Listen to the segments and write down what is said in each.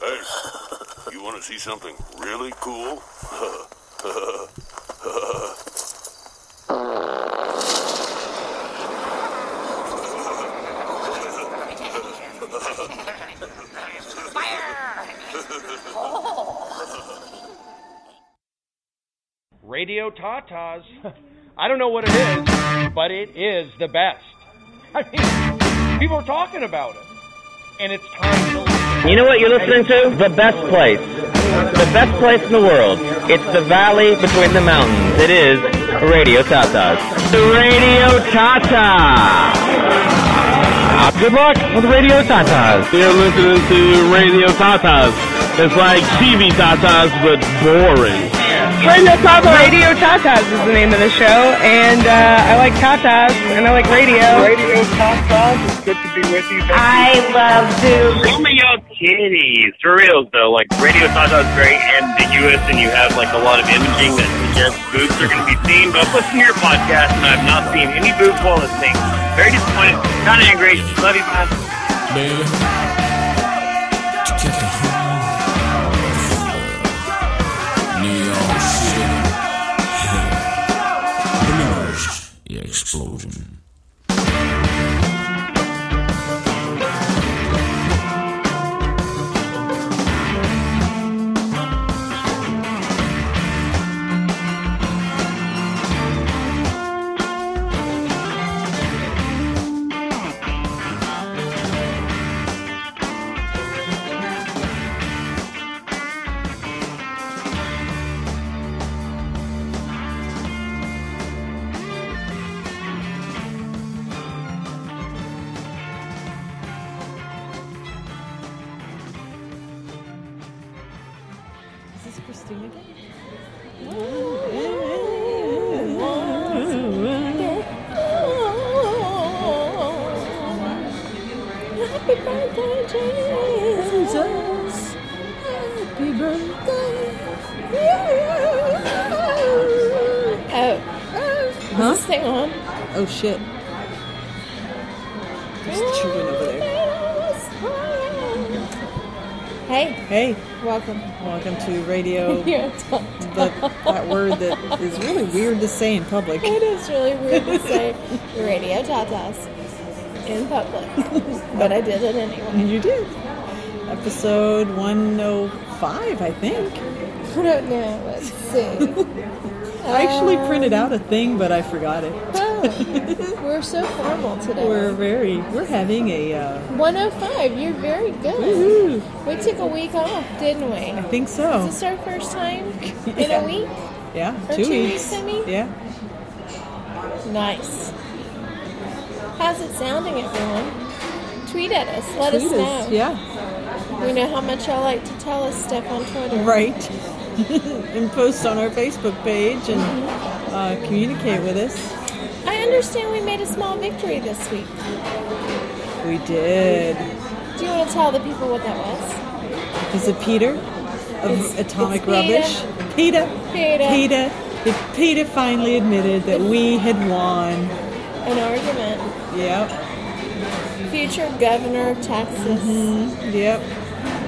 Hey, you want to see something really cool? Radio Tatas. I don't know what it is, but it is the best. I mean, people are talking about it. And it's time to listen. You know what you're listening to? The best place. The best place in the world. It's the valley between the mountains. It is Radio Tatas. The Radio Tata. Good luck with Radio Tatas. You're listening to Radio Tatas. It's like TV Tatas, but boring. Radio Tatas. Radio Tatas is the name of the show, and uh, I like Tatas, and I like radio. Radio Tatas, it's good to be with you. Thank I love to. Some of y'all kitties. For reals though, like Radio Tata is very ambiguous and you have like a lot of imaging that suggests boobs are going to be seen. But I've listened to your podcast and I've not seen any boobs while listening. Very disappointed, kind of angry. Love you, man. Baby, explosion. Is again? Happy birthday, Jesus. Happy birthday. Oh. Huh? Is this thing on? Oh shit. Hey, Hey, welcome. welcome to radio. Yeah, the, that word that is really weird to say in public. It is really weird to say radio tatas in public, but I did it anyway. And you did. Episode 105, I think. I don't know. Let's see. I actually printed um, out a thing, but I forgot it. Oh, we're so formal today. We're very, we're having a, uh, 105. You're very good. woohoo. We took a week off, didn't we? I think so. Is this our first time in Yeah. a week? Yeah, Or two two weeks. weeks, I mean? Yeah. Nice. How's it sounding, everyone? Tweet at us. Let Tweet us us, know. Yeah, We know how much y'all like to tell us stuff on Twitter. right. and post on our Facebook page and Mm-hmm. uh, communicate with us. I understand we made a small victory this week. We did. Do you want to tell the people what that was? Is it Peter of It's- Atomic it's Rubbish? Peter. Peter. Peter. If Peter finally admitted that we had won. An argument. Yep. Future governor of Texas. Mm-hmm. Yep.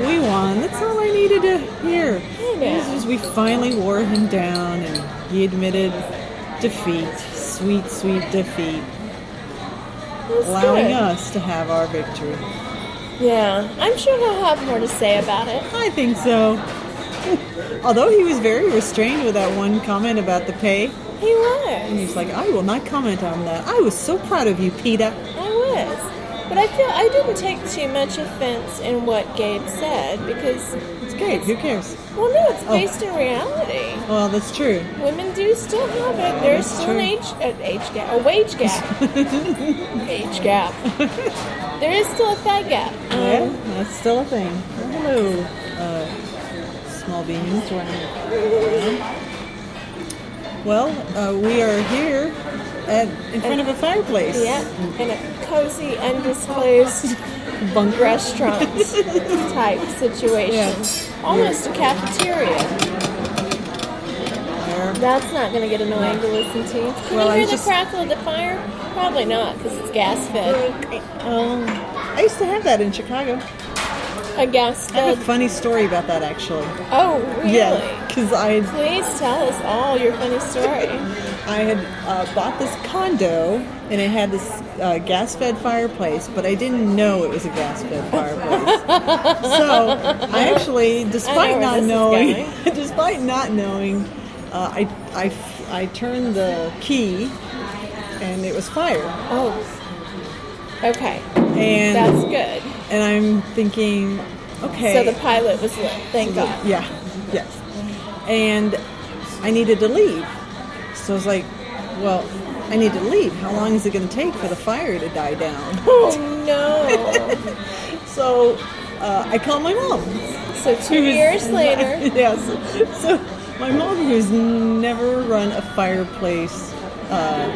We won. That's all I needed to hear. I know. It was just we finally wore him down and he admitted defeat. Sweet, sweet defeat. That's Allowing good. us to have our victory. Yeah, I'm sure he'll have more to say about it. I think so. Although he was very restrained with that one comment about the pay. He was. And he's like, I will not comment on that. I was so proud of you, Peter. I was. But I feel I didn't take too much offense in what Gabe said because It's Who cares? well no, it's Oh. based in reality. Well, that's true. Women do still have it. There's That's still an age uh, age gap, a wage gap, age gap. There is still a fat gap. Um, Yeah, that's still a thing. Oh, hello, uh, small beans. Well, uh, we are here at in front of a fireplace. Yeah, in a cozy, undisclosed Bunker. restaurant type situation. Yeah. Almost a cafeteria. That's not going to get annoying to listen to. Can Well, you I hear the just- crackle of the fire? Probably not, because it's gas fed. Um, I used to have that in Chicago. A gas I have a funny story about that actually. Oh, really? Yeah, because I Please tell us all your funny story. I had uh, bought this condo and it had this uh, gas-fed fireplace, but I didn't know it was a gas-fed fireplace. so I actually, despite where not knowing, despite not knowing, uh, I, I I turned the key and it was fire. Oh. Okay. And That's good. And I'm thinking, okay. So the pilot was lit. Thank God. Yeah, yes. And I needed to leave. So I was like, well, I need to leave. How long is it going to take for the fire to die down? Oh no. so uh, I called my mom. So two years later. yes. So my mom, who's never run a fireplace uh,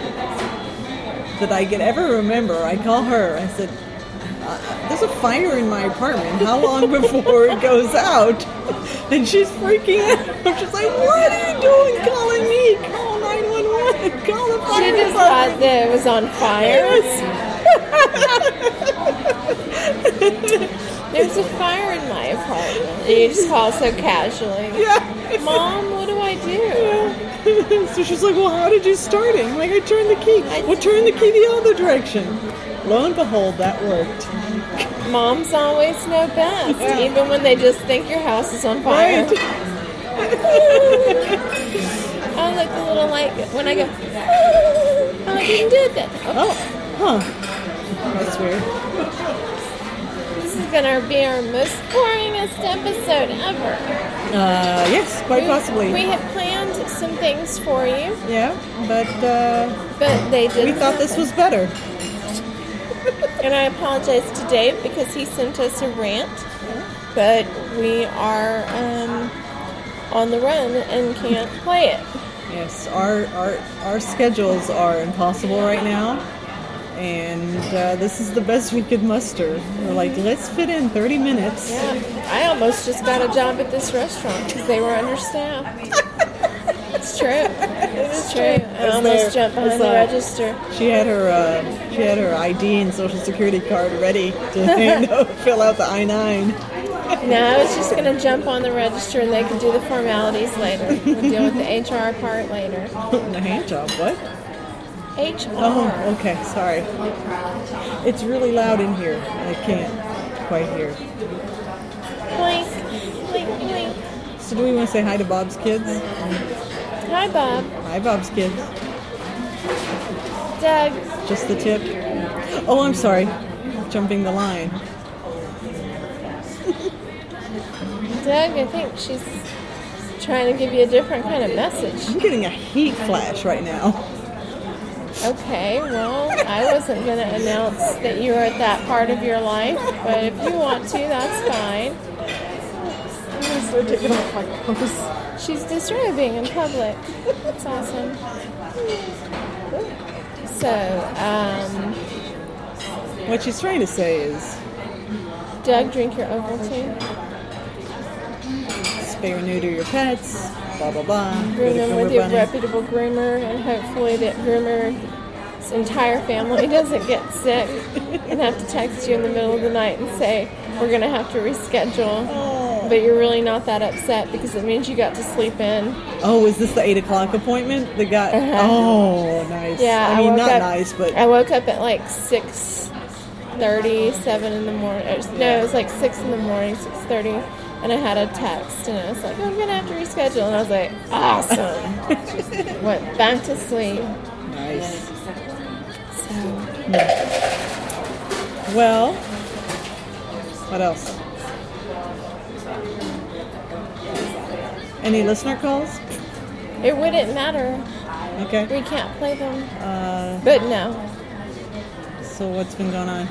that I could ever remember, I call her. I said, uh, there's a fire in my apartment. How long before it goes out? And she's freaking out. She's like, what are you doing calling me? The fire She just thought that it was on fire. There's a fire in my apartment. And you just call so casually. Yeah. Mom, what do I do? so she's like, well, how did you start it? I'm like, I turned the key. Well, turn the key the other direction. Lo and behold, that worked. Moms always know best, Yeah. even when they just think your house is on fire. Right. I like the little light when I go. Oh, I didn't do that. Oh, huh. That's weird. This is gonna be our most boringest episode ever. Uh, yes, quite We- possibly. We had planned some things for you, yeah, but uh, but they didn't. we thought this was better. And I apologize to Dave because he sent us a rant, but we are um, on the run and can't play it. Yes, our our our schedules are impossible right now, and uh, this is the best we could muster. We're like, let's fit in 30 minutes. Yeah, I almost just got a job at this restaurant because they were understaffed. It's true. It's true. I It's almost there. jumped behind the register. She had her uh, she had her ID and social security card ready to hand out, fill out the I nine. No, I was just going to jump on the register and they could do the formalities later. We'll deal with the HR part later. the hand job, what? HR. Oh, okay, sorry. It's really loud in here. I can't quite hear. Blink, blink, blink. So do we want to say hi to Bob's kids? Hi, Bob. Hi, Bob's kids. Doug. Just the tip. Oh, I'm sorry. Jumping the line. Doug, I think she's trying to give you a different kind of message. I'm getting a heat flash right now. Okay, well, I wasn't going to announce that you were at that part of your life, but if you want to, that's fine. I'm start taking off my clothes. She's disrobing in public. That's awesome. So, um, What she's trying to say is Doug, drink your Ovaltine. Spay or neuter your pets, blah blah blah. Groom them with your Bunny. reputable groomer, and hopefully that groomer's entire family doesn't get sick and have to text you in the middle of the night and say, we're going to have to reschedule. Oh. But you're really not that upset because it means you got to sleep in. Oh, is this the eight o'clock appointment? The guy. Uh-huh. Oh, nice. Yeah, I mean not up, nice, but I woke up at like six thirty, seven in the morning. No, it was like six in the morning, six thirty, and I had a text, and I was like, I'm gonna have to reschedule, and I was like, awesome. Went back to sleep. nice. So Well, what else? Any listener calls? it wouldn't matter. Okay. We can't play them. Uh, But no, so what's been going on?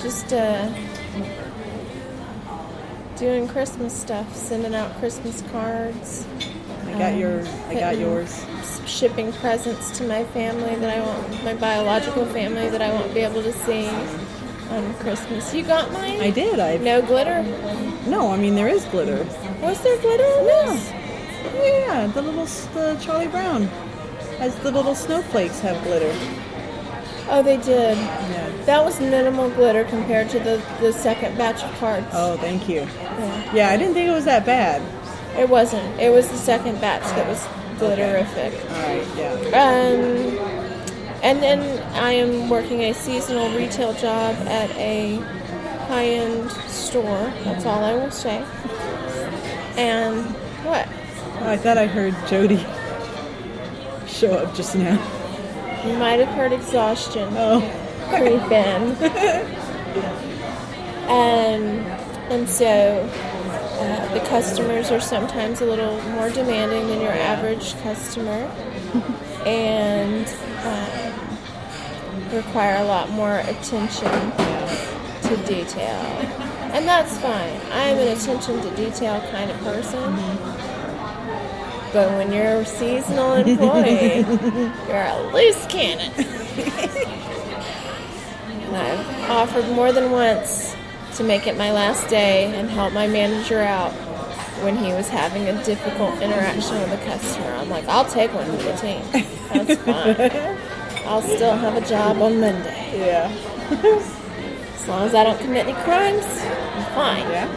just uh, doing Christmas stuff, sending out Christmas cards. I got um, your. I got yours. shipping presents to my family that I won't, my biological family that I won't be able to see on Christmas. You got mine? I did. I No glitter? no. I mean there is glitter. Was there glitter in this? Yeah, the little the Charlie Brown has the little snowflakes have glitter. Oh, they did. Yeah. That was minimal glitter compared to the, the second batch of cards. Oh, thank you. Yeah. Yeah, I didn't think it was that bad. It wasn't. It was the second batch that was glitterific. All right, yeah. Um, and then I am working a seasonal retail job at a high-end store. That's all I will say. And what? Oh, I thought I heard Jody show up just now. You might have heard exhaustion Oh. Creep in. and and so uh, the customers are sometimes a little more demanding than your average customer, and um, require a lot more attention to detail. And that's fine. I'm an attention to detail kind of person. But when you're a seasonal employee, you're a loose cannon. and I've offered more than once to make it my last day and help my manager out when he was having a difficult interaction with a customer. I'm like, I'll take one for the team. That's fine. I'll still have a job on Monday. Yeah. As long as I don't commit any crimes, I'm fine. Yeah.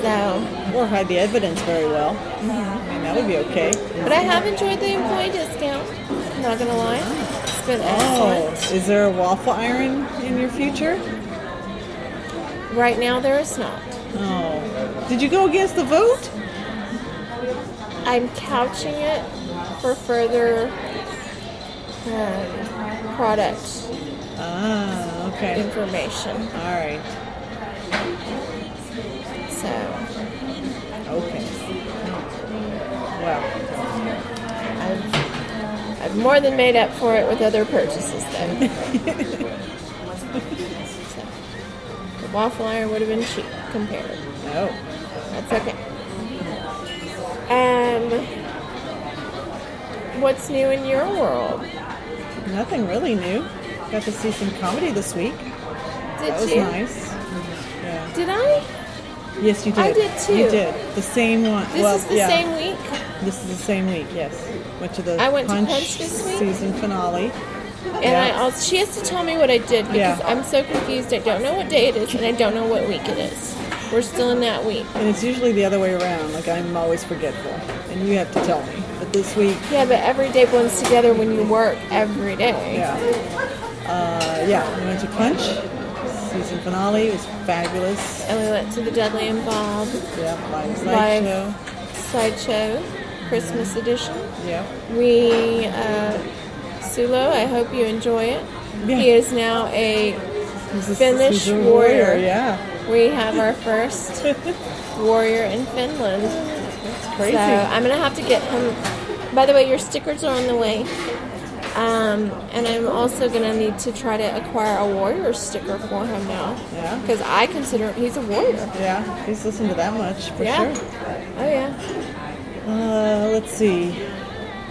So, Or hide the evidence very well. Mm-hmm. I mean, that would be okay. but I have enjoyed the employee discount. Not gonna lie. Been Oh, is there a waffle iron in your future? Right now, there is not. Oh. Did you go against the vote? I'm couching it for further um, product Ah, okay. information. All right. So, Okay. Well, more than made up for it with other purchases, though. So, the waffle iron would have been cheap compared. no. That's okay. Um, what's new in your world? Nothing really new. Got to see some comedy this week. Did that was you? nice. Yeah. Did I? Yes, you did. I did too. You did. The same one. This well, is the yeah. same week. This is the same week. Yes. Went to the I went to Punch, Punch this week? season finale. And Yeah. I also, she has to tell me what I did because Yeah. I'm so confused. I don't know what day it is and I don't know what week it is. We're still in that week. And it's usually the other way around. Like I'm always forgetful, and you have to tell me. But this week, Yeah, but every day blends together when you work every day. yeah, uh, yeah, we went to Punch season finale. It was fabulous. And we went to the Dudley and Bob Yeah, live live sideshow, Christmas edition. Yeah, We, uh, Sulo, I hope you enjoy it. Yeah. He is now a He's Finnish a warrior. Yeah, We have our first warrior in Finland. That's crazy. So I'm gonna have to get him. By the way, your stickers are on the way. Um, and I'm also gonna need to try to acquire a warrior sticker for him now. Yeah. Because I consider him, he's a warrior. yeah, he's listened to that much for Yeah. sure. Oh yeah. Uh, let's see.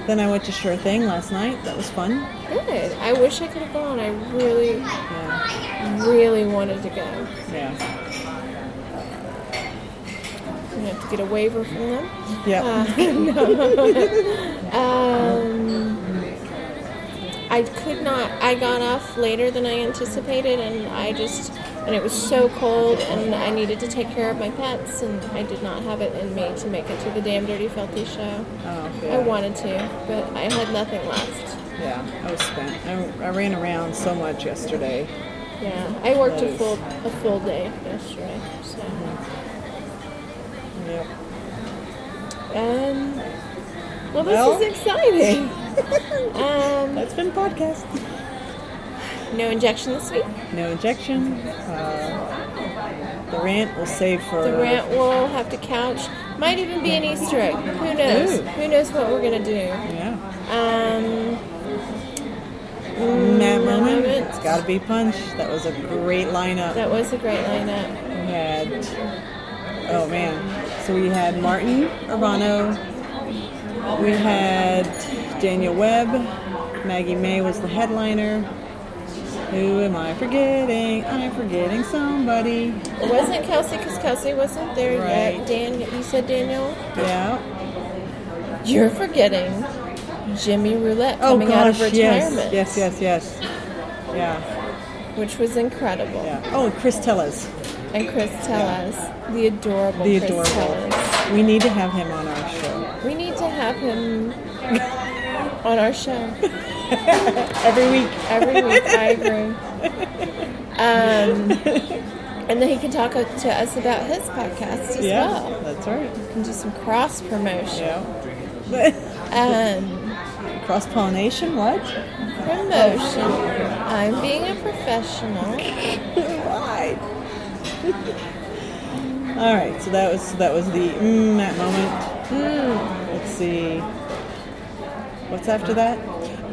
Then I went to Sure Thing last night. That was fun. Good. I wish I could have gone. I really, Yeah, really wanted to go. yeah, gonna have to get a waiver from them. yeah. Uh, um, I could not. I got off later than I anticipated, and I just and it was so cold, and I needed to take care of my pets, and I did not have it in me to make it to the damn dirty filthy show. oh, I wanted to, but I had nothing left. Yeah, I was spent. I, I ran around so much yesterday. Yeah, I worked a full a full day yesterday. So, Yep. um, well, this Well. is exciting. Um, That's been podcast. no injection this week. No injection. Uh, the rant will save for. The rant will have to couch. Might even be an Easter egg. Who knows? Ooh. Who knows what we're gonna do? Yeah. Um, Matt. Moment. It's got to be punch. That was a great lineup. that was a great lineup. We had. Oh man. So we had Martin Urbano. We had Daniel Webb. Maggie May was the headliner. Who am I forgetting? I'm forgetting somebody. It wasn't Kelsey because Kelsey wasn't there Right. yet. Dan, you said Daniel. Yeah. You're forgetting Jimmy Roulette Oh coming out of gosh, yes, retirement. yes, yes, yes. Yeah, Which was incredible. yeah. Oh, and Chris Tellez, And Chris Tellez, the adorable the Chris adorable. We need to have him on our show We need to have him on our show every week. every week. I agree. Um, and then he can talk to us about his podcast as yeah, well. that's right. And do some cross promotion. Yeah. Um, Cross pollination. What? promotion. I'm being a professional. Why? All right. So that was that was the mm, that moment. Let's see. What's after that?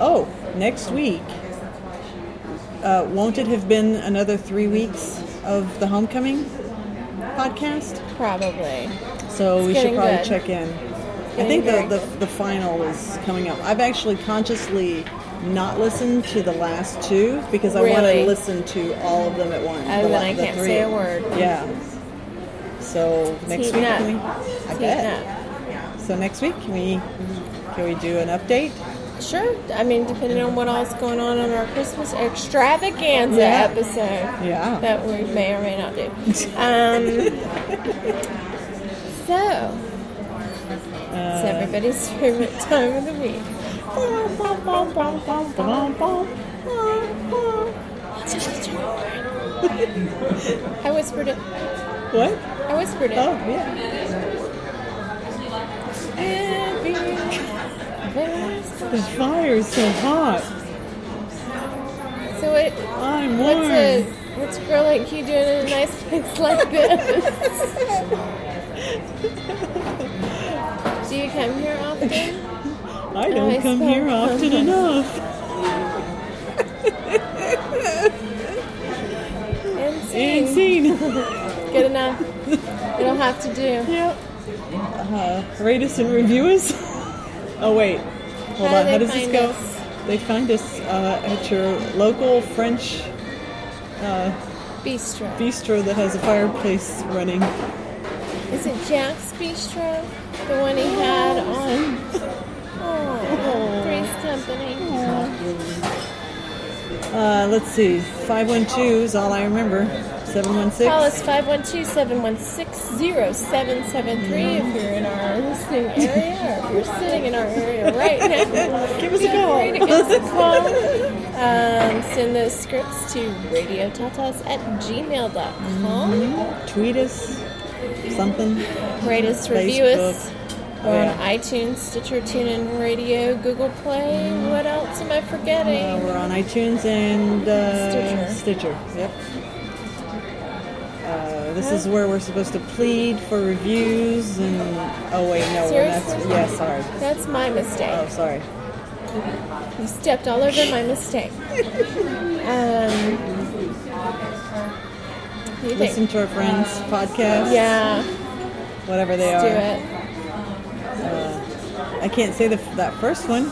Oh, next week. Uh, won't it have been another three weeks of the homecoming podcast? Probably. So It's we should probably good. check in. I think the, the, the final is coming up. I've actually consciously not listened to the last two because I want to listen to all of them at once. Oh, the then I the can't say a word. Yeah. So next heating week, up. can we? I bet. So next week, can we can we do an update? Sure. I mean, depending on what else going on on our Christmas extravaganza Yeah. episode. Yeah. That we may or may not do. Um, so, it's everybody's favorite time of the week. I whispered it. What? I whispered it. Oh yeah. The fire is so hot. So it. I'm What's warm. a what's a girl like you doing in a nice place like this? Do you come here often? I don't I come here often enough. And And scene. scene. Good enough. It'll have to do. Yep. Uh, rate us and review us. Oh wait, hold How on. How does this go? us? They find us uh, at your local French uh, Bistro. bistro that has a fireplace running. Is it Jack's Bistro? The one he had on oh, Three's Company. Uh, let's see, 512 is all I remember. 716. Call us 512-716-0773 if you're in our listening area or if you're sitting in our area right now. Give us a call. give us a call. Um, send those scripts to radiotatas at gmail.com. Tweet us, something. Rate us, review us. Facebook. Oh, on iTunes, Stitcher, TuneIn Radio, Google Play. What else am I forgetting? Uh, we're on iTunes and uh, Stitcher. Yep. Uh, this is where we're supposed to plead for reviews and. Oh wait, no, we're not. Yeah, sorry. That's my mistake. Oh, sorry. You stepped all over my mistake. Um. Listen to our friends' podcasts. Yeah, Whatever they let's are. do it. I can't say the, that first one.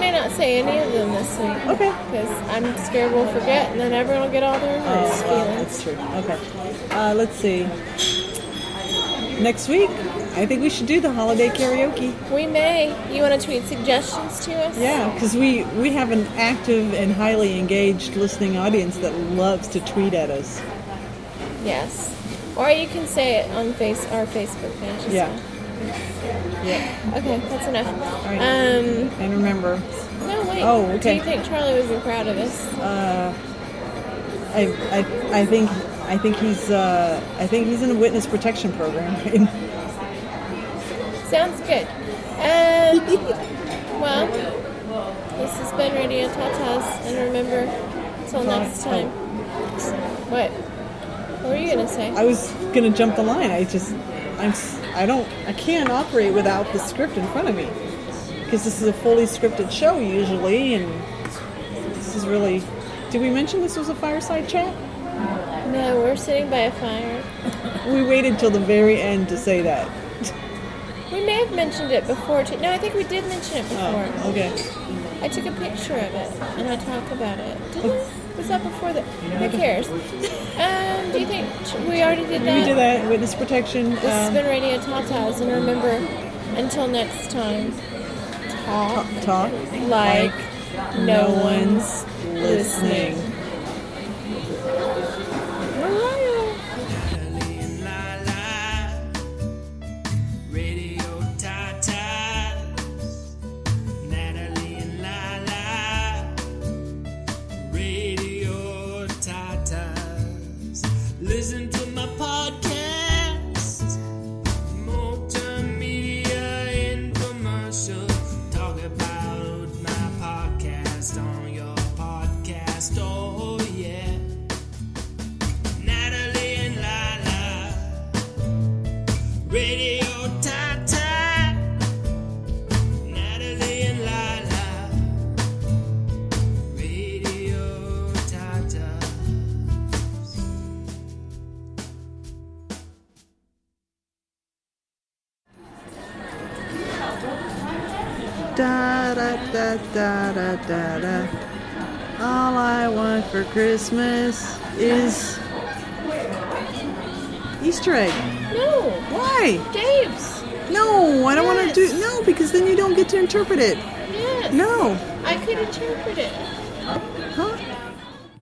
May not say any of them this week. Okay. Because I'm scared we'll forget, and then everyone will get all their Oh, nice well, feelings. that's true. Okay. Uh, let's see. Next week, I think we should do the holiday karaoke. We may. You want to tweet suggestions to us? Yeah, because we, we have an active and highly engaged listening audience that loves to tweet at us. Yes. Or you can say it on face our Facebook page. Yeah. well. Yeah. Okay, that's enough. right. Um. And remember, No, wait. Oh, okay. Do you think Charlie would be proud of us? uh, I, I, I think I think he's uh, I think he's in a witness protection program. Sounds good. Um, well, this has been Radio Tatas, and remember, until next time. What? What were you gonna say? I was gonna jump the line. I just I'm I don't I can't operate without the script in front of me because this is a fully scripted show usually, and this is really. Did we mention this was a fireside chat? No, we're sitting by a fire. We waited till the very end to say that. We may have mentioned it before. Too. No, I think we did mention it before. Oh, okay. I took a picture of it and I talked about it. Did I? Was that before the? Who cares? Um, do you think we already did that? We did that. Witness protection. This has um, been Radio Tatas, and remember, until next time, talk, talk like, no one's listening. Radio Da da da. All I want for Christmas is Easter egg. No. Why? Dave's. No, I don't want to Yes. do no because then you don't get to interpret it. Yes. No. I could interpret it.